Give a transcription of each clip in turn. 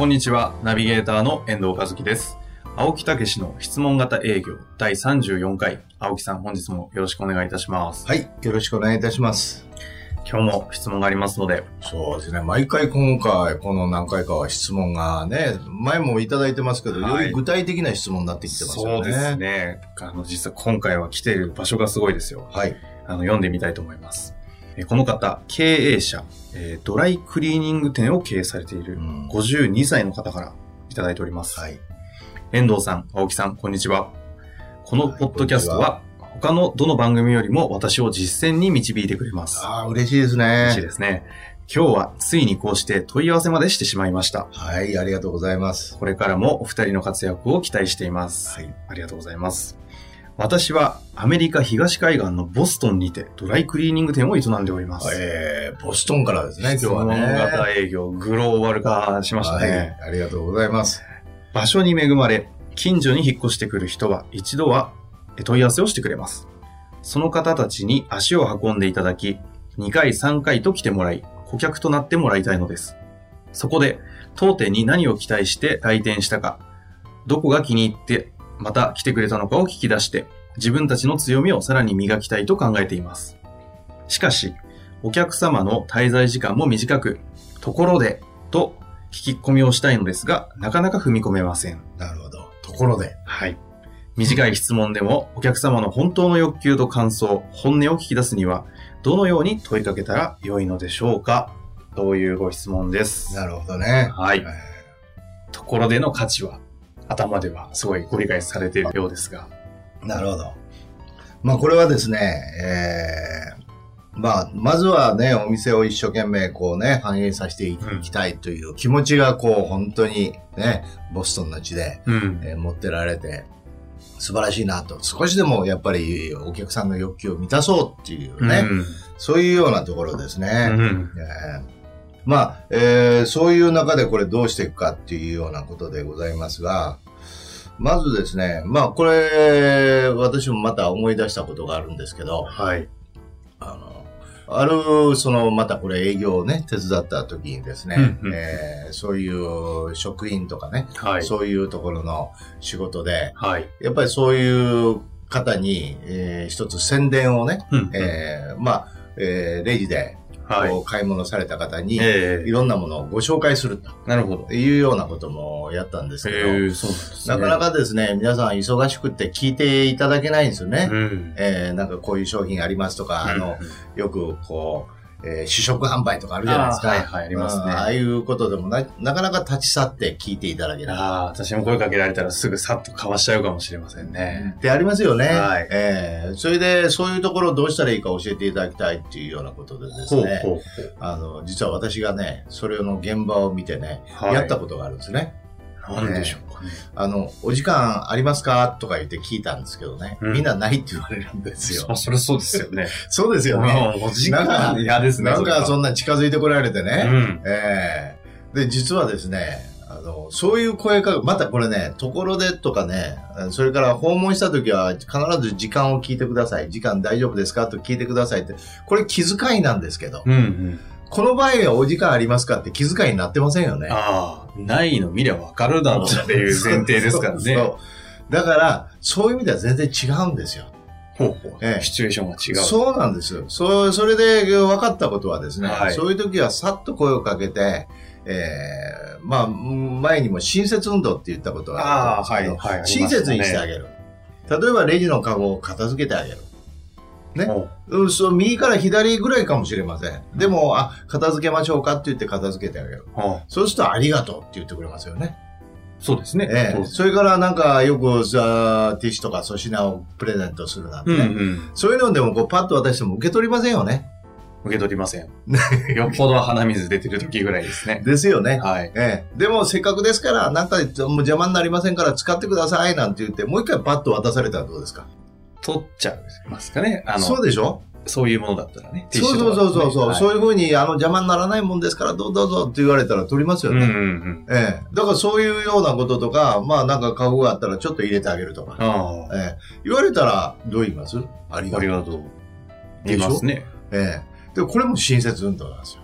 こんにちは、ナビゲーターの遠藤和樹です。青木武の質問型営業第34回。青木さん、本日もよろしくお願いいたします。はい。よろしくお願いいたします。今日も質問がありますので、そうですね。毎回今回、この何回かは質問がね、前もいただいてますけど、はいより具体的な質問になってきてますよね。そうです。ね。あの、実は今回は来ている場所がすごいですよ。はい。あの、読んでみたいと思います。えこの方、経営者、えードライクリーニング店を経営されているうん52歳の方からいただいております。はい。遠藤さん、青木さん、こんにちは。このポッドキャストは、他のどの番組よりも私を実践に導いてくれます。ああ、嬉しいです嬉しいね。ですね。今日はついにこうして問い合わせまでしてしまいました。はい。ありがとうございます。これからもお二人の活躍を期待しています。はい。ありがとうございます。私はアメリカ東海岸のボストンにてドライクリーニング店を営んでおります。えー、ボストンからですね、今日はね。型営業グローバル化しましたね。はい。ありがとうございます。場所に恵まれ、近所に引っ越してくる人は一度は問い合わせをしてくれます。その方たちに足を運んでいただき、2回3回と来てもらい、顧客となってもらいたいのです。そこで、当店に何を期待して来店したか、どこが気に入って、また来てくれたのかを聞き出して、自分たちの強みをさらに磨きたいと考えています。しかし、お客様の滞在時間も短く、ところで、と聞き込みをしたいのですが、なかなか踏み込めません。なるほど。ところで。はい。短い質問でも、お客様の本当の欲求と感想、本音を聞き出すには、どのように問いかけたら良いのでしょうか？というご質問です。なるほどね。はいえ。ところでの価値は、頭ではすごいご理解されているようですが。ーなるほど。まあ、これはですね、えー、まあ、まずはね、お店を一生懸命こうね、反映させていきたいという気持ちがこう、本当にね、ボストンの地で、うん。えー持ってられて、素晴らしいなと。少しでもやっぱりお客さんの欲求を満たそうっていうね、そういうようなところですうね。ん。えーまあ、えーそういう中でこれどうしていくかっていうようなことでございますが、まずですね、まあこれ、私もまた思い出したことがあるんですけど、はい。あの、ある、その、またこれ営業をね、手伝った時にですね、うんうんえーそういう職員とかね、はい。そういうところの仕事で、はい。やっぱりそういう方に、えー一つ宣伝をね、うん。えーまあ、えーレジではい。こう買い物された方に、えいろんなものをご紹介するとー、なるほど。いうようなこともやったんですえけど、ー、そうなんですね。なかなかですね、皆さん忙しくって聞いていただけないんですよね。うん。えーなんかこういう商品ありますとか、あの、うん、よくこう、えー試食販売とかあるじゃないですか。はいはいありますねうんああいうことでもな、なかなか立ち去って聞いていただけない。ああ、私も声かけられたらすぐさっとかわしちゃうかもしれませんね。ってありますよね。はいえーそれで、そういうところをどうしたらいいか教えていただきたいっていうようなことでですほうね。ほうほあの、実は私がね、それの現場を見てね、う。はいやったことがあるんですね。なんでしょうかね。あの、お時間ありますか？とか言って聞いたんですけどね、うんみんなないって言われるんですよ。そそれそうですよね。そうですよね。お時なんか間嫌ですね。なんかそんんな近づいてこられてうね。ん。ええで、実はですね、あの、そういう声かけ、またこれね、ところでとかね、それから訪問した時は必ず時間を聞いてください。時間大丈夫ですか？と聞いてくださいって。これ気遣いなんですけど、うんうん。この場合はお時間ありますかって気遣いになってませんよね。ああ、ないの見りゃわかるだろうっていう前提ですからね。そうそうだから、そういう意味では全然違うんですよ。ほうほう。ええシチュエーションが違う。そうなんですよ。そう、それで分かったことはですね、はいそういう時はさっと声をかけて、えー、まあ、前にも親切運動って言ったことがあるんですけど、はい。親切にしてある。げる。例えばレジのカゴを片付けてあげる。ねほうん、そう、右から左ぐらいかもしれません。でも、あ、片付けましょうかって言って片付けてあげる。そうすると、ありがとうって言ってくれますよね。そうですね。ええそれからなんかよくさ、ティッシュとか粗品をプレゼントするなんてね。うんうん。そういうのでもこうパッと渡しても受け取りませんよね。受け取りません。よっぽど鼻水出てる時ぐらいですね。ですよね。はい。ええ、でもせっかくですから、なんかもう邪魔になりませんから使ってくださいなんて言って、もう一回パッと渡されたらどうですか？取っちゃいますかね。あの、そうでしょ？そういうものだったらね。そうそうそうそうそう、はいそういうふうにあの邪魔にならないもんですからどうぞどうぞって言われたら取りますよね。うんうんうん。ええ、だからそういうようなこととか、まあなんか過去があったらちょっと入れてあげるとか、ああ。ええ、言われたらどう言います？ありがとう。ありがとう。言いますね。ええ。で、これも親切運動なんですよ。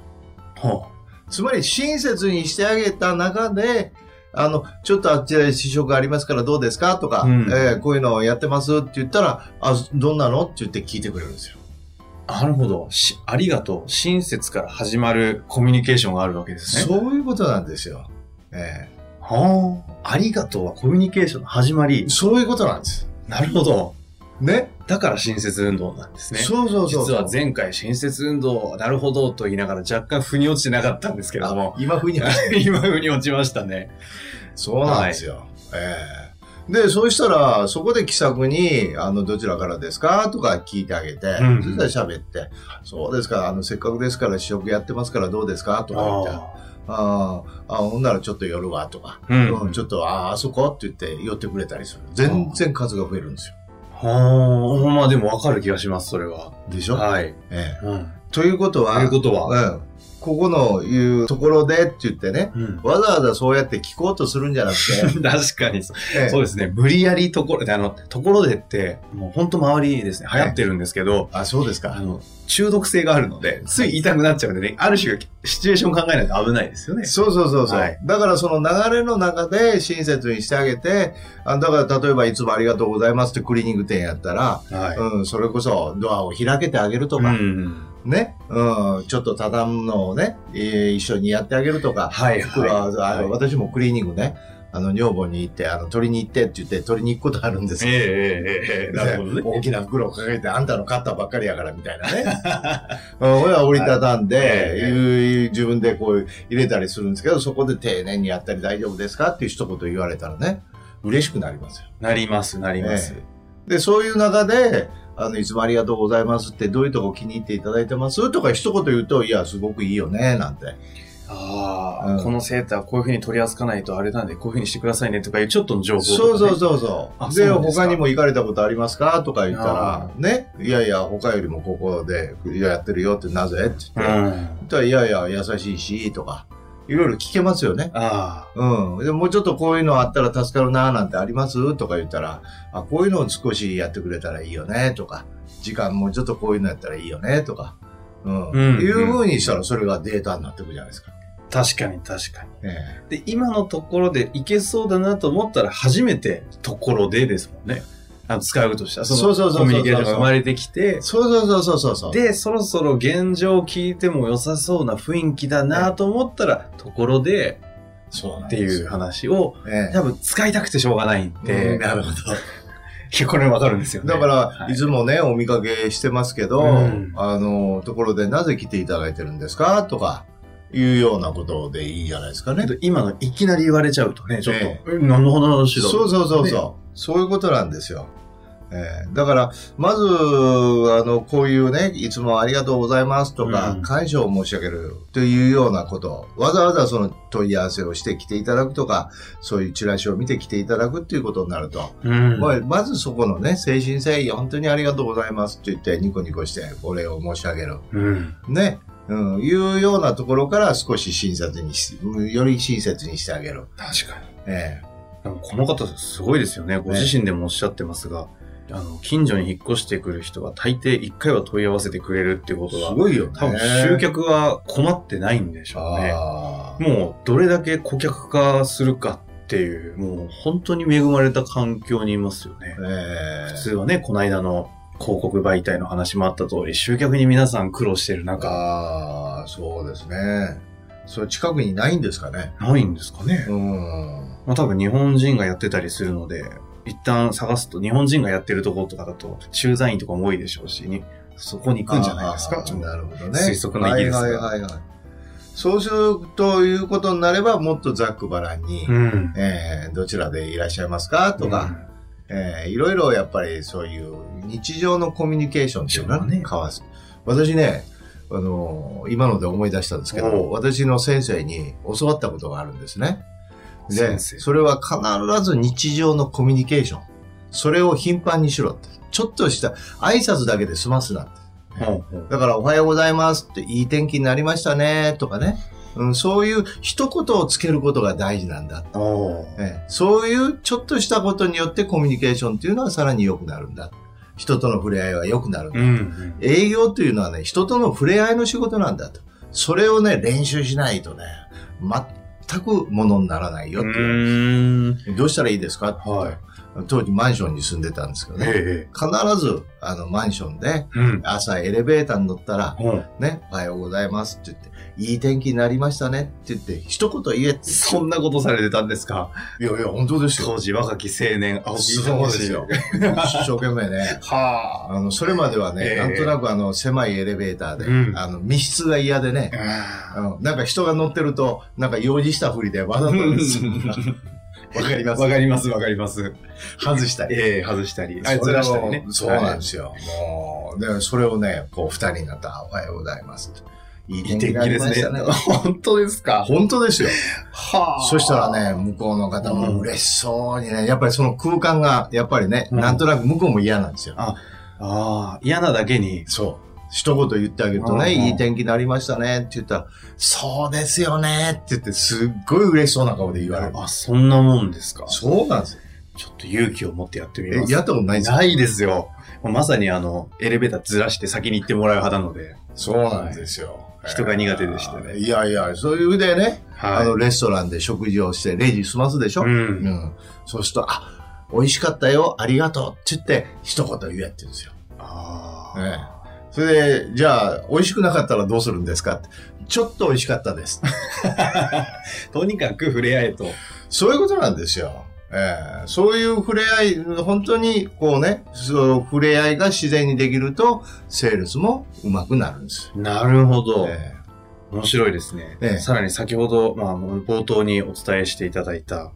はつまり親切にしてあげた中で、あの、ちょっとあっちで試食ありますからどうですか？とか、うんええこういうのをやってますって言ったら、あ、どんなの？って言って聞いてくれるんですよ。あ。なるほど。し、ありがとう。親切から始まるコミュニケーションがあるわけですね。そういうことなんですよ。えはあ。ありがとうはコミュニケーションの始まりえ。そういうことなんです。なるほど。ね。だから親切運動なんですね。そうそうそう。実は前回親切運動、なるほどと言いながら若干腑に落ちてなかったんですけれどもあ、今風に。今腑に落ちましたね。そうなんですよ。ええで、そうしたら、そこで気さくに、あの、どちらからですか？とか聞いてあげて、うんそしたら喋って、そうですか、あの、せっかくですから試食やってますからどうですか？とか言って、ああ、あほんならちょっと寄るわ、とか、うんうんちょっと、ああ、あそこ？って言って寄ってくれたりする。全然数が増えるんですよ。はあ、まあでもわかる気がします、それは。でしょ？はい。ええうん。ということは、ということは。うん、ここのいうところでって言ってね、うん。わざわざそうやって聞こうとするんじゃなくて、確かにそう。ええそうですね。無理やりところで、あの、ところでって、もう本当周りですね、流行ってるんですけど、あ、そうですか。あの、中毒性があるので、つい言いたくなっちゃうんでね、ある種、シチュエーション考えないと危ないですよね。そうそうそうそう、はいだからその流れの中で親切にしてあげて、あだから例えばいつもありがとうございますってクリーニング店やったら、はい。うん、それこそドアを開けてあげるとか、うん。ね、うん、ちょっと畳むのをね、えー一緒にやってあげるとか、はい服ははい。あの私もクリーニングね、あの女房に行って、あの取りに行ってって言って取りに行くことあるんですよ。ええええええなるほどね。大きな袋を抱えて、あんたの買ったばっかりやからみたいなね。うん。俺は折りたたんで、ええ。いう自分でこう入れたりするんですけど、そこで丁寧にやったり大丈夫ですかっていう一言言われたらね、嬉しくなりますよ。なります、なります。で、そういう中で、あの、いつもありがとうございますって、どういうとこ気に入っていただいてます？とか一言言うと、いや、すごくいいよね、なんて。ああ、うんこのセーターこういう風に取り扱わないとあれなんで、こういう風にしてくださいねとかいうちょっとの情報ね。そうそうそうそう。あで他にも行かれたことありますか？とか言ったらあ、ね、いやいや、他よりもここでやってるよってなぜ？ってう言って、ん。言ったらいやいや、優しいし、とか、いろいろ聞けますよね。あうん。でもうちょっとこういうのあったら助かるな、なんてあります？とか言ったら、あ、こういうのを少しやってくれたらいいよね、とか、時間もうちょっとこういうのやったらいいよね、とか、うん。うんいう風にしたらそれがデータになってくるじゃないですか。あ、確かに確かに。えで、今のところでいけそうだなと思ったら初めてところでですもんね。あの使うとした。そうそうそうそう。コミュニケーションが生まれてきて。え、そうそうそうそうそう。そう。で、そろそろ現状聞いても良さそうな雰囲気だなと思ったら、ところでそうなんってです。よいう話を、ええ。多分使いたくてしょうがないんで、うん。なるほど。い やこれわかるんですよね。だから、はい。い、つもね、お見かけしてますけど、うん。あの、ところでなぜ来ていただいてるんですか？とか、いうようなことでいいじゃないですかね今のいきなり言われちゃうとね、ちょっと、ええ何の話だそうそうそうそう、ねそういうことなんですよ。えーだから、まず、あの、こういうね、いつもありがとうございますとか、うん感謝を申し上げるというようなこと、わざわざその問い合わせをして来ていただくとか、そういうチラシを見て来ていただくっていうことになると、うん。まあまずそこのね、誠心誠意、本当にありがとうございますって言って、ニコニコしてお礼を申し上げる。うん。ね。うん、いうようなところから少し親切にし、より親切にしてあげる。確かに。えでもこの方すごいですよね。ご自身でもおっしゃってますが、あの、近所に引っ越してくる人が大抵一回は問い合わせてくれるっていうことえすは、ごいよね。多分集客は困ってないんでしょうね。もうどれだけ顧客化するかっていう、もう本当に恵まれた環境にいますよね。ええ普通はね、この間の広告媒体の話もあった通り、集客に皆さん苦労してる中、ああ、そうですね。それ近くにないんですかね。ないんですかね。うん。まあ多分日本人がやってたりするので、一旦探すと日本人がやってるところとかだと駐在員とかも多いでしょうし、にそこに行くんじゃないですか？なるほどね。推測の意見ですがはいはいはいはい。そうするということになれば、もっとざっくばらんに、うん。えーどちらでいらっしゃいますか？とか、えーいろいろやっぱりそういう日常のコミュニケーションっていうのはね、交わす。私ね、あの、今ので思い出したんですけおど、う私の先生に教わったことがあるんですね。で、それは必ず日常のコミュニケーション。それを頻繁にしろって。ちょっとした挨拶だけで済ますなって。だから、おはようございますって、いい天気になりましたね、とかね。うん、そういう一言をつけることが大事なんだ。ええそういうちょっとしたことによってコミュニケーションっていうのはさらに良くなるんだ。人との触れ合いは良くなるんだ。うんうん。営業というのはね、人との触れ合いの仕事なんだと。それをね、練習しないとね、全くものにならないようっていう。どうしたらいいですかはい当時マンションに住んでたんですけどね。え必ず、あの、マンションで、え。うん。朝エレベーターに乗ったら、ほうね、おはようございますって言って、いい天気になりましたねって言って、一言言えって。そんなことされてたんですか？いやいや、本当ですよ。当時若き青年、青木そうですよ。一生懸命ね。はあの、それまではね、ええなんとなくあの、狭いエレベーターで、うんあの、密室が嫌でね、あ。うんなんか人が乗ってると、なんか用事したふりでわざと わかりますわかります、わかります。外したり。ええ、外したり。それをずらしたりね。そうなんですよ。もう、で、それをね、こう、二人になったら、おはようございます。いい天天気ですね。本当ですか？本当ですよ。はそしたらね、向こうの方も嬉しそうにね、やっぱりその空間が、やっぱりね、うんなんとなく向こうも嫌なんですよ。ああ、嫌なだけに。そう。一言言ってあげるとね、うんうんいい天気になりましたねって言ったら、そうですよねって言って、すっごい嬉しそうな顔で言われる。あ、そんなもんですか？そうなんですよ。ちょっと勇気を持ってやってみえま、す。やったことないんですか？ないですよ。まさにあの、エレベーターずらして先に行ってもらう派なので。そうなんですよ。人が苦手でしたねいやいや、そういうでね、はあの、レストランで食事をして、レジ済ますでしょ、う。うんん。そうすると、あ、美味しかったよ、ありがとうって言って、一言言えって言うんですよ。ああ。ええそれで、じゃあ、美味しくなかったらどうするんですか？ちょっと美味しかったです。とにかく触れ合えと。そういうことなんですよ。ええそういう触れ合い、本当にこうね、そう触れ合いが自然にできると、セールスも上手くなるんです。なるほど。え面白いですね。ええさらに先ほど、まあ、冒頭にお伝えしていただいた、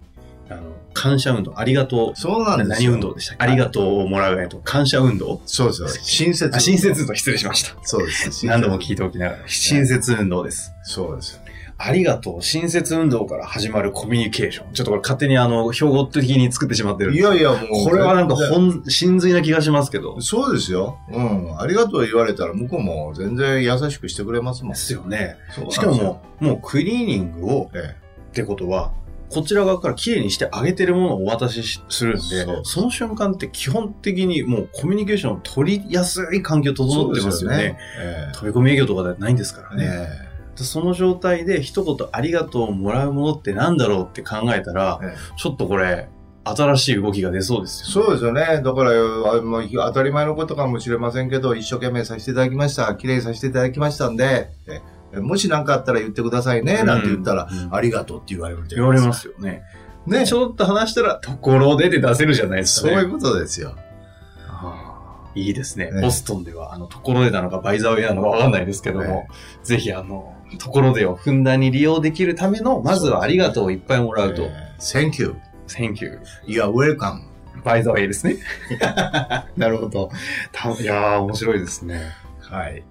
あの、感謝運動、ありがとえそうなう。んですよ。何運動でしたっけ？ありがとうをもらう、と、感謝運動？そうですよ。親切。あ、親切運動、失礼しました。そうです。何度も聞いておきながら、親切運動です。そうです。ありがとう、親切運動から始まるコミュニケーション。ちょっとこれ勝手にあの、標語的に作ってしまってるいやいや、もう。これはなんか本、真髄な気がしますけど。そうですよ。うん。ありがとう言われたら、向こうも全然優しくしてくれますもん。ですよね。しかも、もうクリーニングを、えってことは、こちら側から綺麗にしてあげてるものをお渡ししするんで、その瞬間って基本的にもうコミュニケーションを取りやすい環境え整ってますよね。。え飛び込み営業とかではないんですからえね。えでその状態で一言ありがとうをもらうものってなんだろうって考えたら、ええちょっとこれ、新しい動きが出そうですよ、ね。そうですよね。だから、当たり前のことかもしれませんけど、一生懸命させていただきました。綺麗にさせていただきましたんで、えもし何かあったら言ってくださいね、なんて言ったら、うんありがとうって言われるじゃ言われないですかますよね。ね。ちょっと話したら、ところでで出せるじゃないですか、ね。そういうことですよ。いいですね。ねボストンでは、あの、ところでなのか、バイザーウェイなのかわかんないですけども、ねぜひ、あの、ところでをふんだんに利用できるための、まずはありがとうをいっぱいもらうと、えー Thank you. Thank you. You are welcome. バイザーウェイですね。なるほど。たいやー、面白いですね。はい。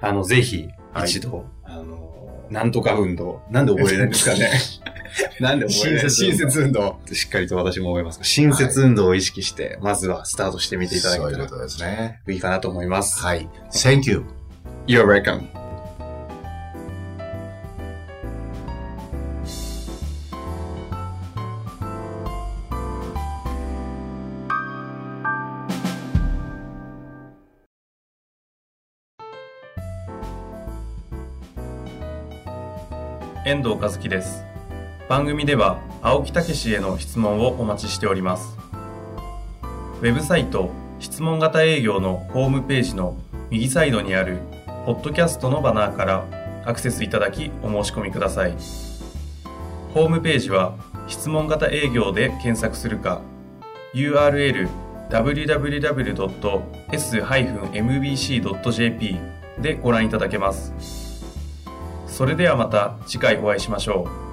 あの、ぜひ、はい一度、あの、なんとか運動。なんで覚えれないんですかね。なんで覚えれない親親切運動。しっかりと私も思いますが、親切運動を意識して、まずはスタートしてみていただけたらそういうことですね。いいかなと思います。はい。Thank you. You're welcome. 遠藤和樹です。番組では青木武氏への質問をお待ちしております。ウェブサイト質問型営業のホームページの右サイドにあるポッドキャストのバナーからアクセスいただきお申し込みください。ホームページは質問型営業で検索するか URL www.s-mbc.jp でご覧いただけます。それではまた次回お会いしましょう。